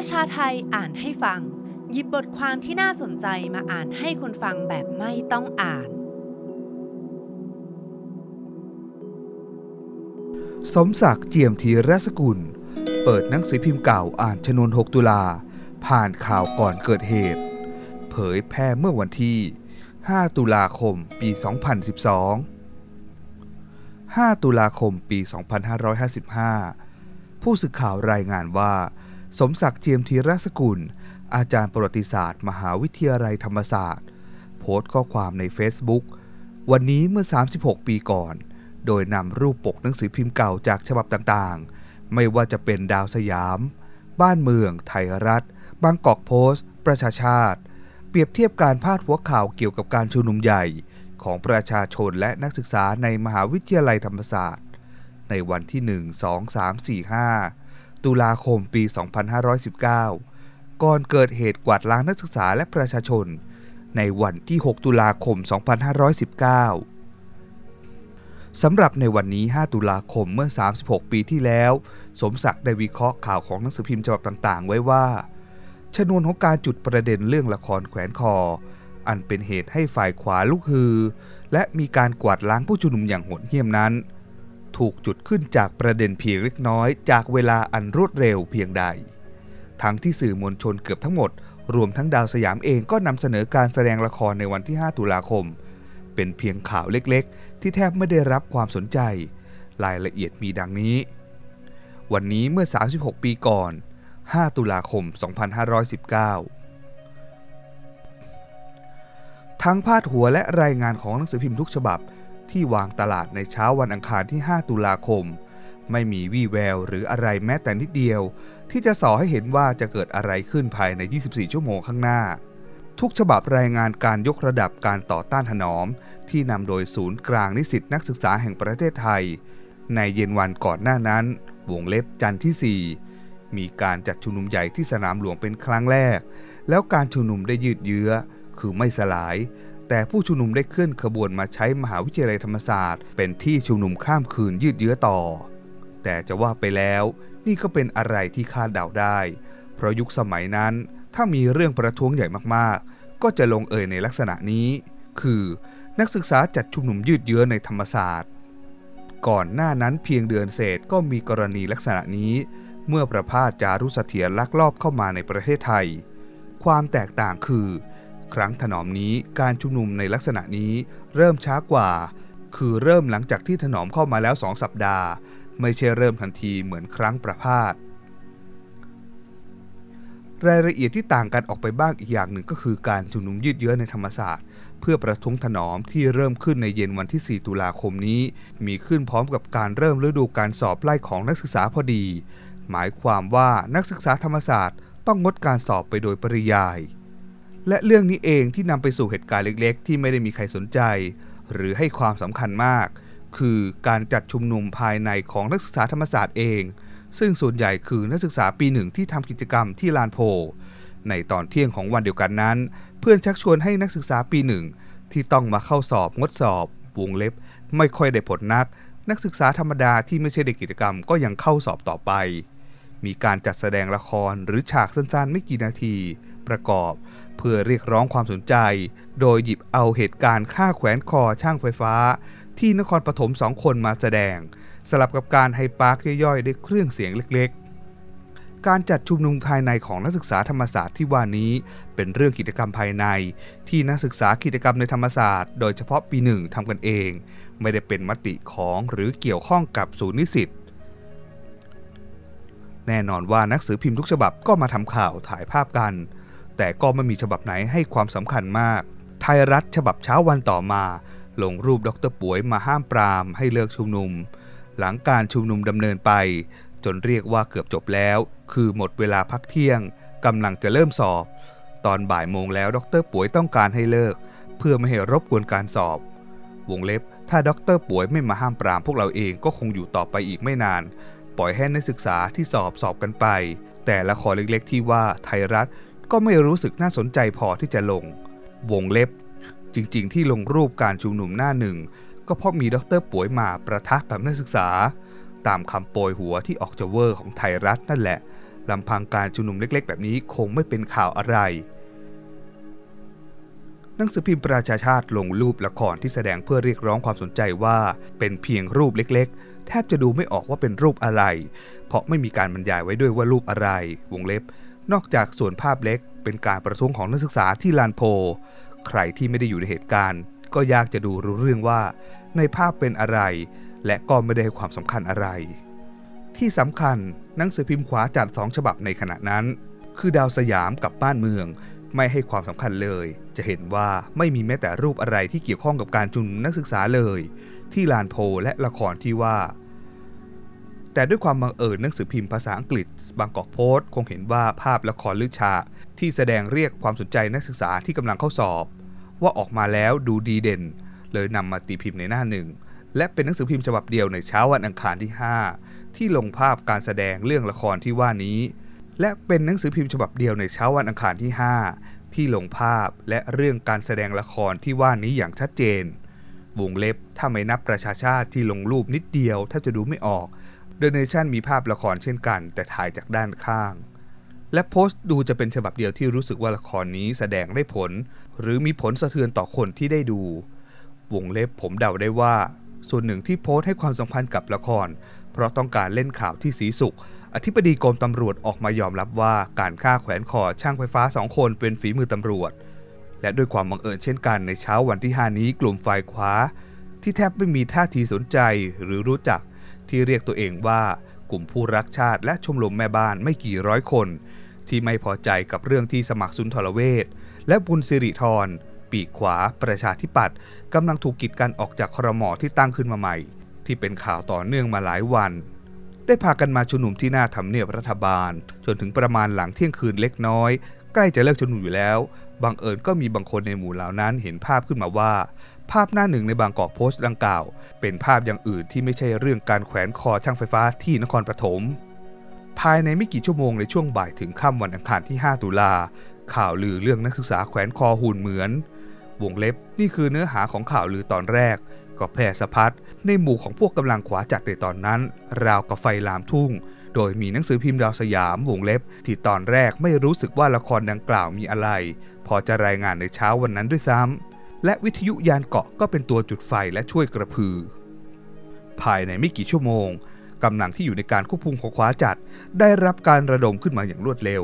ประชาไทยอ่านให้ฟัง หยิบบทความที่น่าสนใจมาอ่านให้คนฟังแบบไม่ต้องอ่าน สมศักดิ์เจียมธีรสกุล เปิดหนังสือพิมพ์เก่าอ่านชนวน 6 ตุลา ผ่านข่าวก่อนเกิดเหตุ เผยแพร่เมื่อวันที่ 5 ตุลาคม ปี 2012 5 ตุลาคม ปี 2555 ผู้สื่อข่าวรายงานว่า สมศักดิ์เจียมธีรสกุล อาจารย์ประวัติศาสตร์ มหาวิทยาลัยธรรมศาสตร์ โพสต์ข้อความใน Facebook วันนี้เมื่อ 36 ปีก่อน โดยนำรูปปกหนังสือพิมพ์เก่าจากฉบับต่างๆ ไม่ว่าจะเป็นดาวสยาม บ้านเมือง ไทยรัฐ บางกอกโพสต์ ประชาชาติ เปรียบเทียบการพาดหัวข่าวเกี่ยวกับการชุมนุมใหญ่ของประชาชนและนักศึกษาในมหาวิทยาลัยธรรมศาสตร์ ในวันที่ 1 2 3 4 5 ตุลาคมปี 2519 ก่อนเกิดเหตุกวาดล้างนักศึกษาและประชาชน ในวันที่ 6 ตุลาคม 2519 สำหรับในวันนี้ 5 ตุลาคมเมื่อ 36 ปีที่แล้ว สมศักดิ์ได้วิเคราะห์ข่าวของหนังสือพิมพ์ฉบับต่าง ๆ ไว้ว่า ชนวนของการจุดประเด็นเรื่องละครแขวนคอ อันเป็นเหตุให้ฝ่ายขวาลุกฮือ และมีการกวาดล้างผู้ชุมนุมอย่างโหดเหี้ยมนั้น ถูกจุดขึ้นจากประเด็นเพียงเล็กน้อยจากเวลาอันรวดเร็วเพียงใด ทั้งที่สื่อมวลชนเกือบทั้งหมด รวมทั้งดาวสยามเองก็นำเสนอการแสดงละครในวันที่ 5 ตุลาคม เป็นเพียงข่าวเล็กๆ ที่แทบไม่ได้รับความสนใจ รายละเอียดมีดังนี้ วันนี้เมื่อ 36 ปีก่อน 5 ตุลาคม 2519ทั้งพาดหัวและรายงานของหนังสือพิมพ์ทุกฉบับ ที่วางตลาดในเช้าวันอังคารที่ 5 ตุลาคม ไม่มีวี่แววหรืออะไรแม้แต่นิดเดียว ที่จะสอให้เห็นว่าจะเกิดอะไรขึ้นภายใน 24 ชั่วโมงข้างหน้า ทุกฉบับรายงานการยกระดับการต่อต้านถนอม ที่นำโดยศูนย์กลางนิสิตนักศึกษาแห่งประเทศไทย ในเย็นวันก่อนหน้านั้น วงเล็บจันทร์ที่ 4 มีการจัดชุมนุมใหญ่ที่สนามหลวงเป็นครั้งแรก แล้วการชุมนุมได้ยืดเยื้อคือไม่สลาย แต่ผู้ชุมนุมได้เคลื่อนขบวนมาใช้มหาวิทยาลัยธรรมศาสตร์ เป็นที่ชุมนุมข้ามคืนยืดเยื้อต่อ แต่จะว่าไปแล้วนี่ก็เป็นอะไรที่คาดเดาได้ เพราะยุคสมัยนั้นถ้ามีเรื่องประท้วงใหญ่มากๆ ก็จะลงเอยในลักษณะนี้ คือนักศึกษาจัดชุมนุมยืดเยื้อในธรรมศาสตร์ ก่อนหน้านั้นเพียงเดือนเศษก็มีกรณีลักษณะนี้ เมื่อประพาสจารุเถียรลักลอบเข้ามาในประเทศไทย ความแตกต่างคือ ครั้งถนอมนี้การชุมนุมในลักษณะนี้เริ่มช้ากว่า คือเริ่มหลังจากที่ถนอมเข้ามาแล้วสองสัปดาห์ ไม่ใช่เริ่มทันทีเหมือนครั้งประพาสรายละเอียดที่ต่างกันออกไปบ้างอีกอย่างหนึ่งก็คือการชุมนุมยืดเยื้อในธรรมศาสตร์ เพื่อประท้วงถนอมที่เริ่มขึ้นในเย็นวันที่ 4 ตุลาคมนี้ มีขึ้นพร้อมกับการเริ่มฤดูการสอบไล่ของนักศึกษาพอดี หมายความว่านักศึกษาธรรมศาสตร์ต้องงดการสอบไปโดยปริยาย และเรื่องนี้เองที่นำไปสู่เหตุการณ์เล็กๆ ที่ไม่ได้มีใครสนใจ หรือให้ความสำคัญมาก คือการจัดชุมนุมภายในของนักศึกษาธรรมศาสตร์เอง ซึ่งส่วนใหญ่คือนักศึกษาปีหนึ่งที่ทำกิจกรรมที่ลานโพ ในตอนเที่ยงของวันเดียวกันนั้น เพื่อนชักชวนให้นักศึกษาปีหนึ่งที่ต้องมาเข้าสอบงดสอบวงเล็บ ไม่ค่อยได้ผลนัก นักศึกษาธรรมดาที่ไม่ใช่เด็กกิจกรรมก็ยังเข้าสอบต่อไป มีการจัดแสดงละครหรือฉากสั้นๆ ไม่กี่นาที ประกอบ เพื่อเรียกร้องความสนใจ โดยหยิบเอาเหตุการณ์ฆ่าแขวนคอช่างไฟฟ้า ที่นครปฐมสองคนมาแสดง สลับกับการให้ปาร์คย่อยๆด้วยเครื่องเสียงเล็กๆ การจัดชุมนุมภายในของนักศึกษาธรรมศาสตร์ที่ว่านี้ เป็นเรื่องกิจกรรมภายใน ที่นักศึกษากิจกรรมในธรรมศาสตร์ โดยเฉพาะปีหนึ่งทำกันเอง ไม่ได้เป็นมติของหรือเกี่ยวข้องกับศูนย์นิสิตแน่นอนว่านักสือพิมพ์ทุกฉบับก็มาทำข่าวถ่ายภาพกัน แต่ก็ไม่มีฉบับไหนให้ความสำคัญมาก ไทยรัฐฉบับเช้าวันต่อมา ลงรูปดรป่วยมาห้ามปรามให้เลิกชุมนุม หลังการชุมนุมดำเนินไป จนเรียกว่าเกือบจบแล้ว คือหมดเวลาพักเที่ยงกำลังจะเริ่มสอบ ตอนบ่ายโมงแล้วดรป่วยต้องการให้เลิก เพื่อไม่ให้รบกวนการสอบ วงเล็บ ถ้าดรป่วยไม่มาห้ามปรามพวกเราเองก็คงอยู่ต่อไปอีกไม่นาน ปล่อยให้นักศึกษาที่สอบสอบกันไป แต่ละครเล็กๆที่ว่าไทยรัฐ ก็ไม่รู้สึกน่าสนใจพอที่จะลง วงเล็บ จริงๆ ที่ลงรูปการชุมนุมหน้าหนึ่ง ก็เพราะมีดรป่วยมาประทะกับนักศึกษา ตามคำโปรยหัวที่ออกจะเวอร์ของไทยรัฐนั่นแหละลำพังการชุมนุมเล็ก ๆ แบบนี้คงไม่เป็นข่าวอะไรหนังสือพิมพ์ประชาชาติลงรูปละครที่แสดงเพื่อเรียกร้องความสนใจว่า เป็นเพียงรูปเล็กๆ แทบจะดูไม่ออกว่าเป็นรูปอะไร เพราะไม่มีการบรรยายไว้ด้วยว่ารูปอะไร วงเล็บ นอกจากส่วนภาพเล็กเป็นการประท้วงของนักศึกษาที่ลานโพ ใครที่ไม่ได้อยู่ในเหตุการณ์ ก็ยากจะดูรู้เรื่องว่า ในภาพเป็นอะไร และก็ไม่ได้ให้ความสำคัญอะไร ที่สำคัญหนังสือพิมพ์ขวาจัดสองฉบับในขณะนั้น คือดาวสยามกับบ้านเมือง ไม่ให้ความสำคัญเลย จะเห็นว่าไม่มีแม้แต่รูปอะไรที่เกี่ยวข้องกับการชุมนุมนักศึกษาเลย ที่ลานโพและละครที่ว่า แต่ด้วยความบังเอิญหนังสือพิมพ์ภาษาอังกฤษ บางกอกโพสต์คงเห็นว่าภาพละครลึกฉาที่แสดงเรียกความสนใจนักศึกษาที่กำลังเข้าสอบ ว่าออกมาแล้วดูดีเด่น เลยนำมาตีพิมพ์ในหน้าหนึ่ง และเป็นหนังสือพิมพ์ฉบับเดียวในเช้าวันอังคารที่ 5 ที่ลงภาพการแสดงเรื่องละครที่ว่านี้ และเป็นหนังสือพิมพ์ฉบับเดียวในเช้าวันอังคารที่ 5 ที่ลงภาพและเรื่องการแสดงละครที่ว่านี้อย่างชัดเจน วงเล็บถ้าไม่นับประชาชาติที่ลงรูปนิดเดียวแทบจะดูไม่ออก เดอะเนชั่นมีภาพละครเช่นกัน แต่ถ่ายจากด้านข้าง และโพสต์ดูจะเป็นฉบับเดียวที่รู้สึกว่าละครนี้แสดงได้ผล หรือมีผลสะเทือนต่อคนที่ได้ดู วงเล็บผมเดาได้ว่า ส่วนหนึ่งที่โพสต์ให้ความสำคัญกับละคร เพราะต้องการเล่นข่าวที่สีสุข อธิบดีกรมตำรวจออกมายอมรับว่าการฆ่าแขวนคอช่างไฟฟ้าสองคนเป็นฝีมือตำรวจ และด้วยความบังเอิญเช่นกันในเช้าวันที่5นี้กลุ่มฝ่ายขวาที่แทบไม่มีท่าทีสนใจหรือรู้จัก ที่เรียกตัวเองว่ากลุ่มผู้รักชาติและชมรมแม่บ้านไม่กี่ร้อยคน ที่ไม่พอใจกับเรื่องที่สมัครสุนทรเวชและบุญสิริธรปีกขวาประชาธิปัตย์กำลังถูกกีดกันออกจากครมอที่ตั้งขึ้นมาใหม่ ที่เป็นข่าวต่อเนื่องมาหลายวัน ได้พากันมาชุมนุมที่หน้าทำเนียบรัฐบาล จนถึงประมาณหลังเที่ยงคืนเล็กน้อย ใกล้จะเลิกชุมนุมอยู่แล้ว บังเอิญก็มีบางคนในหมู่เหล่านั้นเห็นภาพขึ้นมาว่า ภาพหน้าหนึ่งในบางกอกโพสต์ดังกล่าว เป็นภาพอย่างอื่นที่ไม่ใช่เรื่องการแขวนคอช่างไฟฟ้าที่นครปฐม ภายในไม่กี่ชั่วโมงในช่วงบ่ายถึงค่ำวันอังคารที่ 5 ตุลา ข่าวลือเรื่องนักศึกษาแขวนคอหุ่นเหมือน วงเล็บนี่คือเนื้อหาของข่าวลือตอนแรก ก็แพร่สะพัดในหมู่ของพวกกำลังขวาจัดในตอนนั้น ราวกับไฟลามทุ่ง โดยมีหนังสือพิมพ์ดาวสยามวงเล็บ ที่ตอนแรกไม่รู้สึกว่าละครดังกล่าวมีอะไร พอจะรายงานในเช้าวันนั้นด้วยซ้ำและวิทยุยานเกาะก็เป็นตัวจุดไฟและช่วยกระพือ ภายในไม่กี่ชั่วโมงกำลังที่อยู่ในการควบคุมของขวาจัด ได้รับการระดมขึ้นมาอย่างรวดเร็ว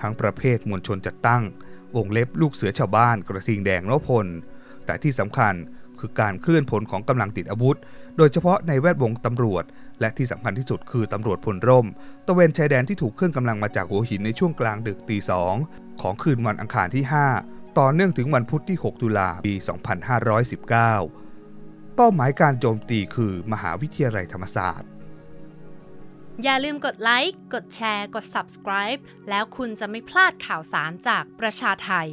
ทั้งประเภทมวลชนจัดตั้ง วงเล็บลูกเสือชาวบ้านกระทิงแดงนพลแต่ที่สำคัญ คือการเคลื่อนพลของกำลังติดอาวุธ โดยเฉพาะในแวดวงตำรวจ และที่สำคัญที่สุดคือตำรวจพลร่ม ตะเวนชายแดนที่ถูกเคลื่อนกำลังมาจากหัวหินในช่วงกลางดึกตีสองของคืนวันอังคารที่ 5 ต่อเนื่องถึงวันพุธที่ 6 ตุลาปี 2519 เป้าหมายการโจมตีคือมหาวิทยาลัยธรรมศาสตร์ อย่าลืมกดไลค์ กดแชร์ กด subscribe แล้วคุณจะไม่พลาดข่าวสารจากประชาไทย